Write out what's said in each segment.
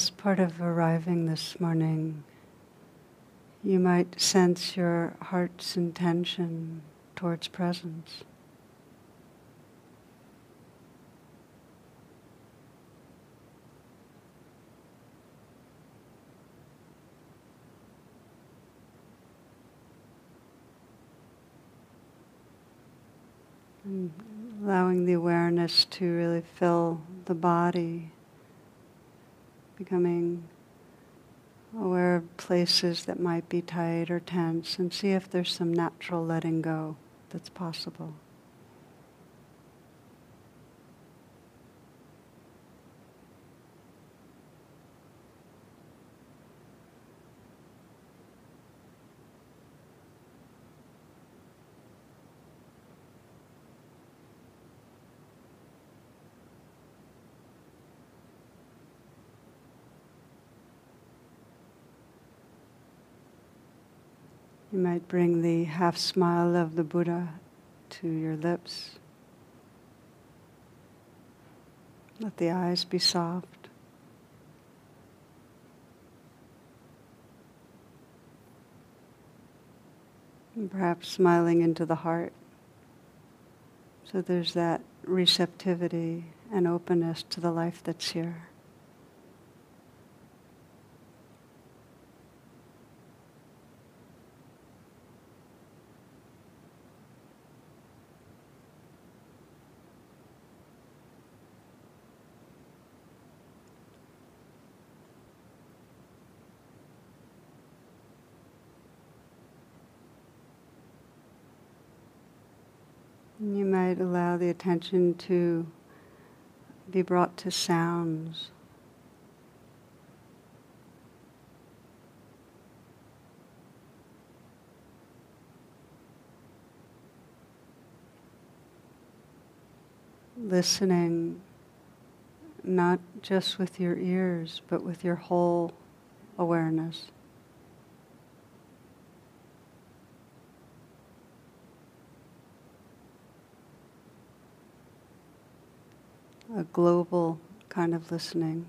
As part of arriving this morning, you might sense your heart's intention towards presence. Allowing the awareness to really fill the body becoming aware of places that might be tight or tense and see if there's some natural letting go that's possible. You might bring the half smile of the Buddha to your lips. Let the eyes be soft. And perhaps smiling into the heart. So there's that receptivity and openness to the life that's here. You might allow the attention to be brought to sounds. Listening not just with your ears, but with your whole awareness. A global kind of listening.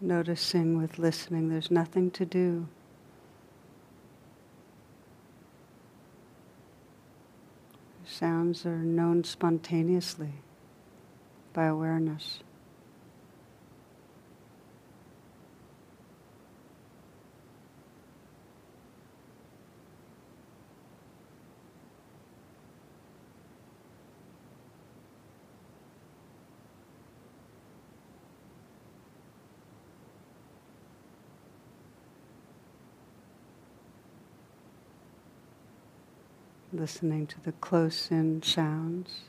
Noticing with listening, there's nothing to do. Sounds are known spontaneously by awareness. Listening to the close in sounds.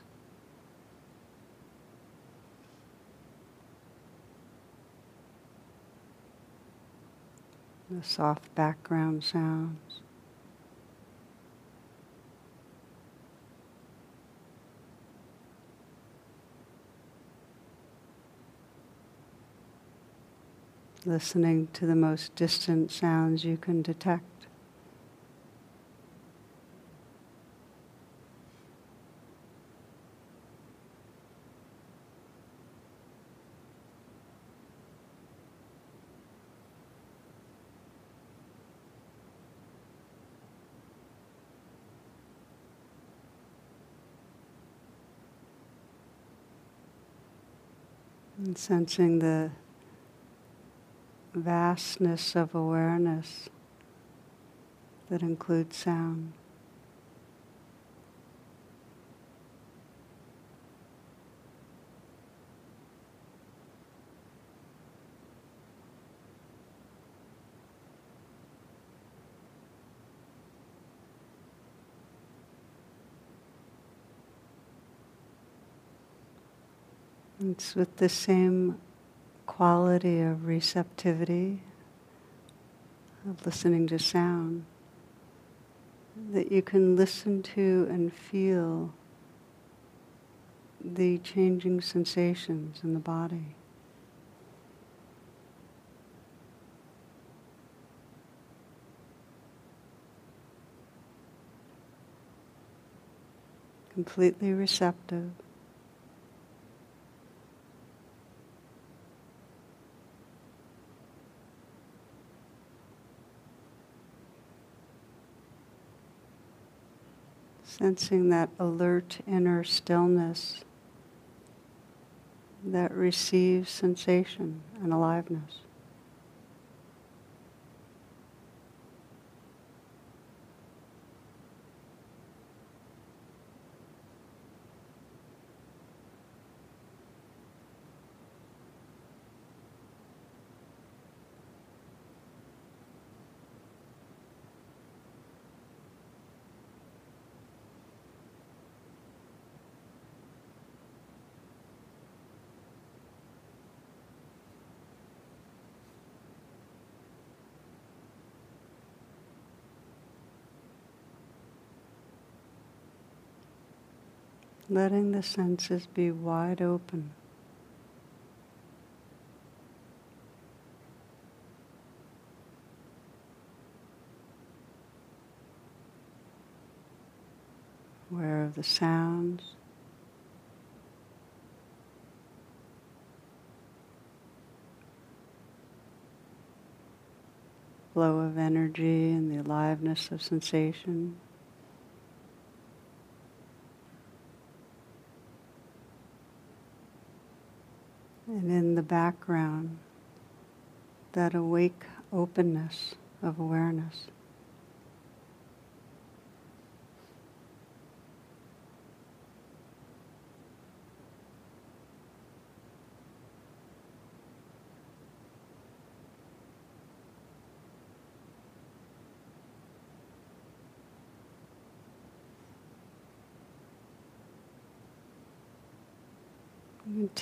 The soft background sounds. Listening to the most distant sounds you can detect. And sensing the vastness of awareness that includes sound. It's with the same quality of receptivity, of listening to sound, that you can listen to and feel the changing sensations in the body. Completely receptive. Sensing that alert inner stillness that receives sensation and aliveness. Letting the senses be wide open. Aware of the sounds. Flow of energy and the aliveness of sensation. and in the background, that awake openness of awareness.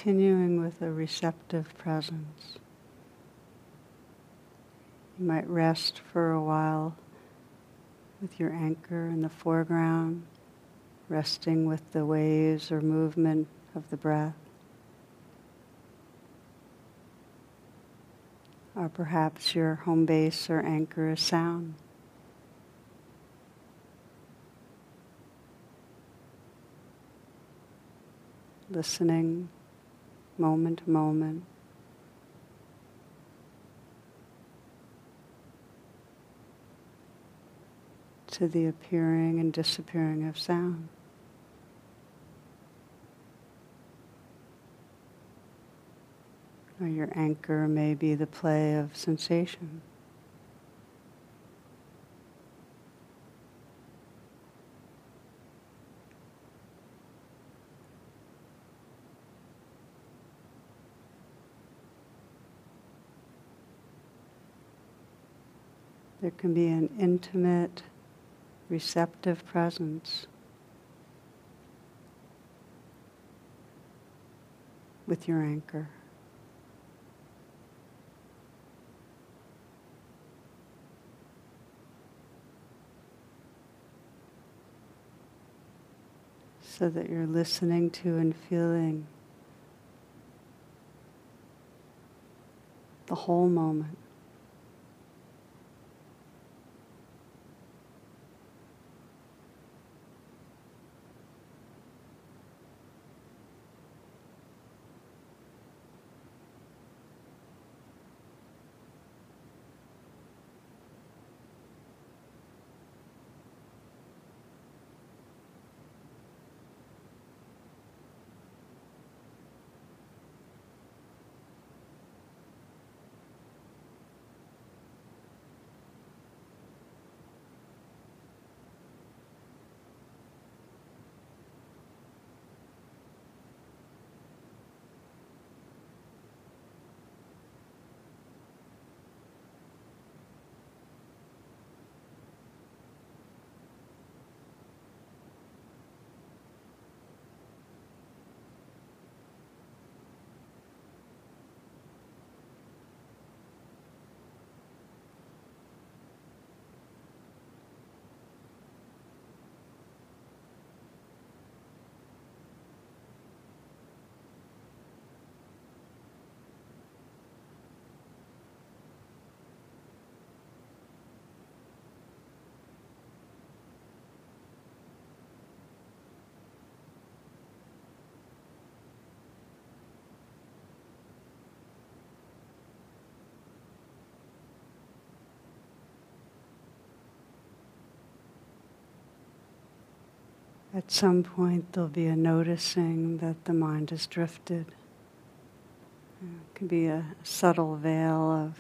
Continuing with a receptive presence. You might rest for a while with your anchor in the foreground, resting with the waves or movement of the breath. Or perhaps your home base or anchor is sound. Listening moment to moment. To the appearing and disappearing of sound. Or your anchor may be the play of sensation. There can be an intimate, receptive presence with your anchor. So that you're listening to and feeling the whole moment. At some point, there'll be a noticing that the mind has drifted. It could be a subtle veil of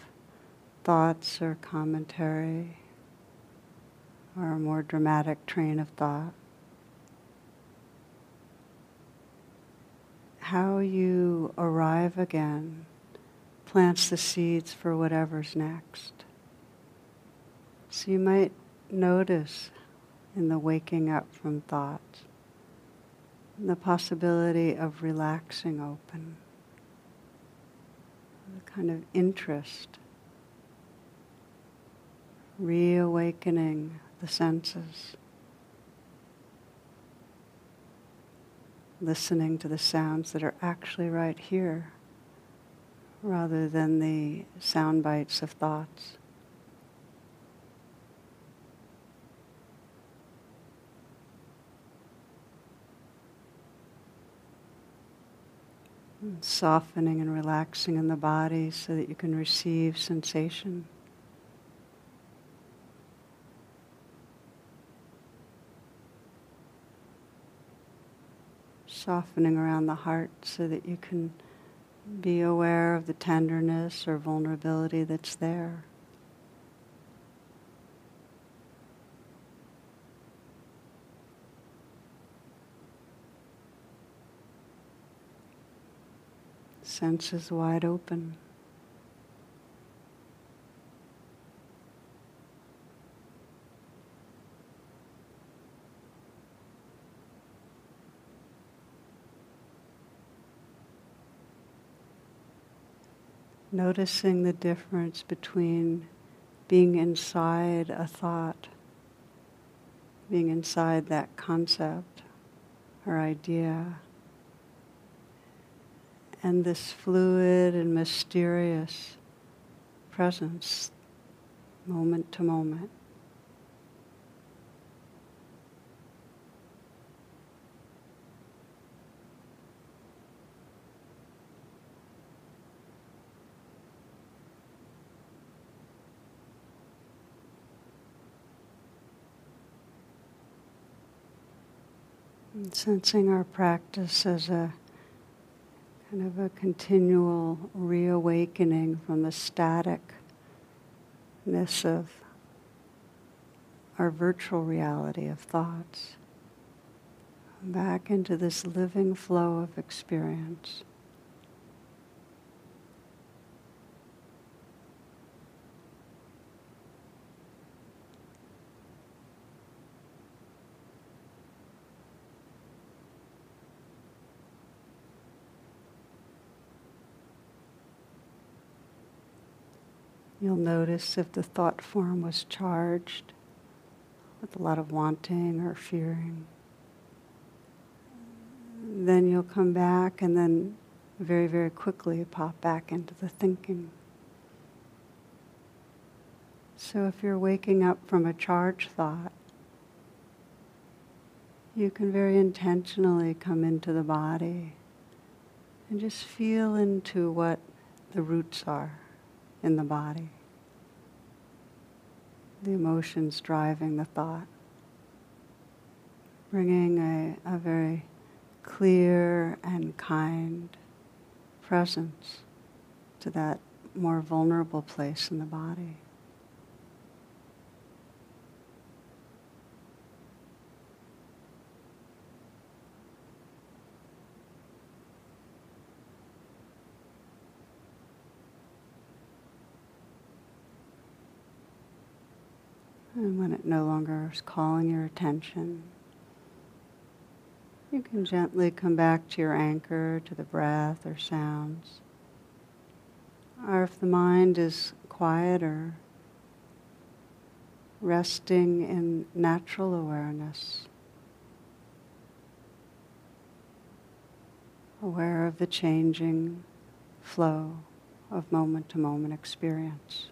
thoughts or commentary or a more dramatic train of thought. How you arrive again plants the seeds for whatever's next. So you might notice in the waking up from thoughts the possibility of relaxing open, the kind of interest, reawakening the senses, listening to the sounds that are actually right here rather than the sound bites of thoughts. Softening and relaxing in the body so that you can receive sensation. Softening around the heart so that you can be aware of the tenderness or vulnerability that's there. Senses wide open. Noticing the difference between being inside a thought, being inside that concept or idea, and this fluid and mysterious presence, moment to moment. And sensing our practice as a kind of a continual reawakening from the staticness of our virtual reality of thoughts back into this living flow of experience. You'll notice if the thought form was charged with a lot of wanting or fearing. Then you'll come back and then very, very quickly pop back into the thinking. So if you're waking up from a charged thought, you can very intentionally come into the body and just feel into what the roots are in the body the emotions driving the thought, bringing a, a very clear and kind presence to that more vulnerable place in the body. And when it no longer is calling your attention, you can gently come back to your anchor, to the breath or sounds. Or if the mind is quieter, resting in natural awareness, aware of the changing flow of moment to moment experience.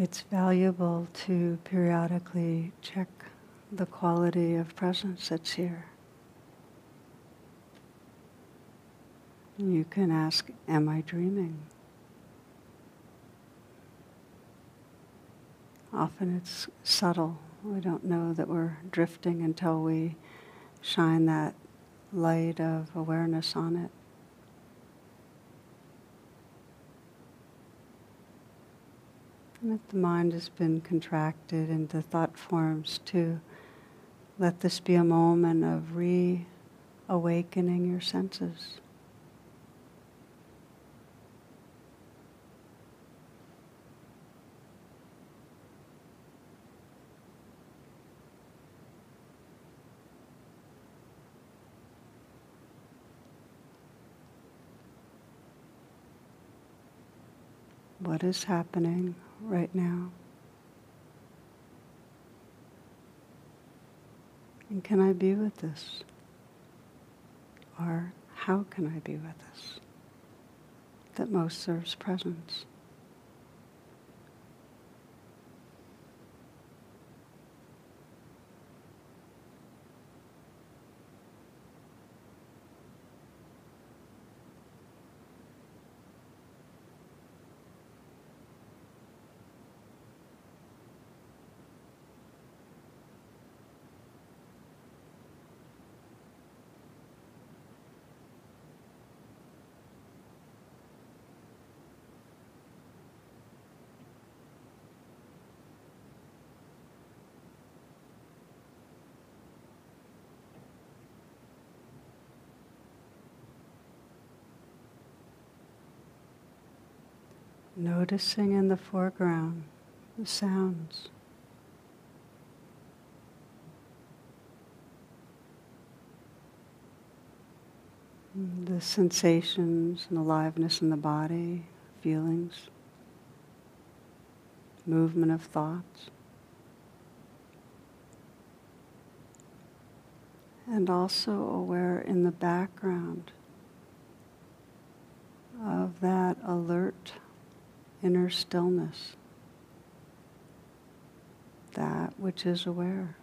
It's valuable to periodically check the quality of presence that's here. You can ask, Am I dreaming? Often it's subtle. We don't know that we're drifting until we shine that light of awareness on it. And if the mind has been contracted into thought forms, to let this be a moment of reawakening your senses. What is happening right now? And can I be with this? Or how can I be with this that most serves presence? Noticing in the foreground the sounds. The sensations and aliveness in the body, feelings, movement of thoughts. And also aware in the background of that alert inner stillness, that which is aware.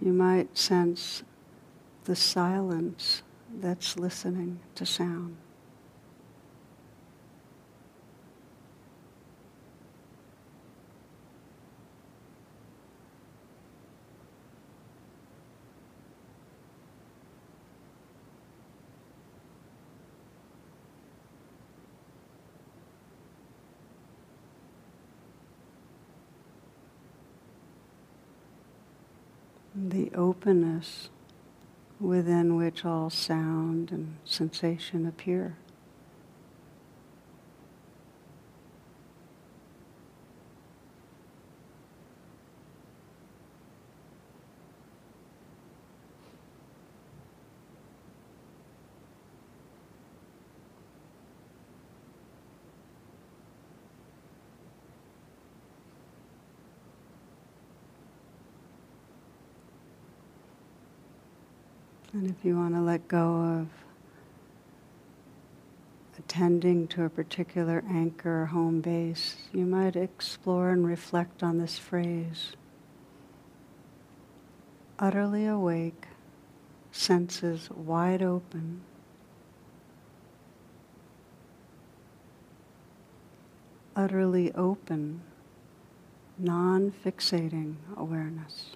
You might sense the silence that's listening to sound. The openness within which all sound and sensation appear. And if you want to let go of attending to a particular anchor or home base, you might explore and reflect on this phrase. Utterly awake, senses wide open. Utterly open, non fixating awareness.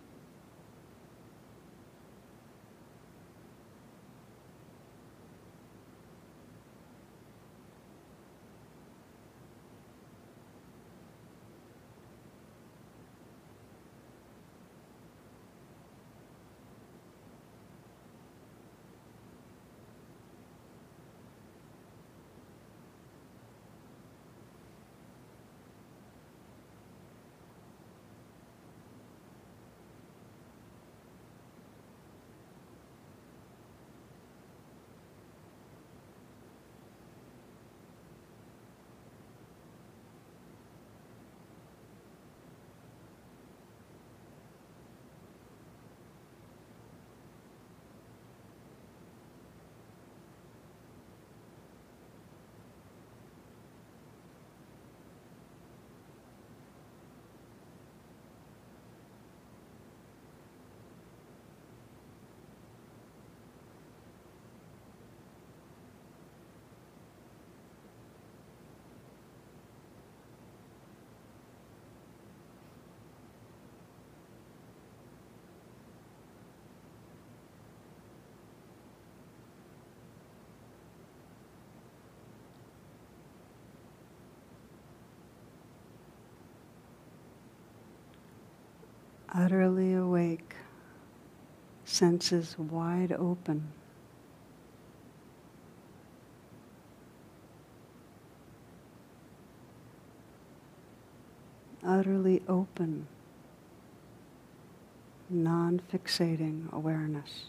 Utterly awake, senses wide open. Utterly open, non fixating awareness.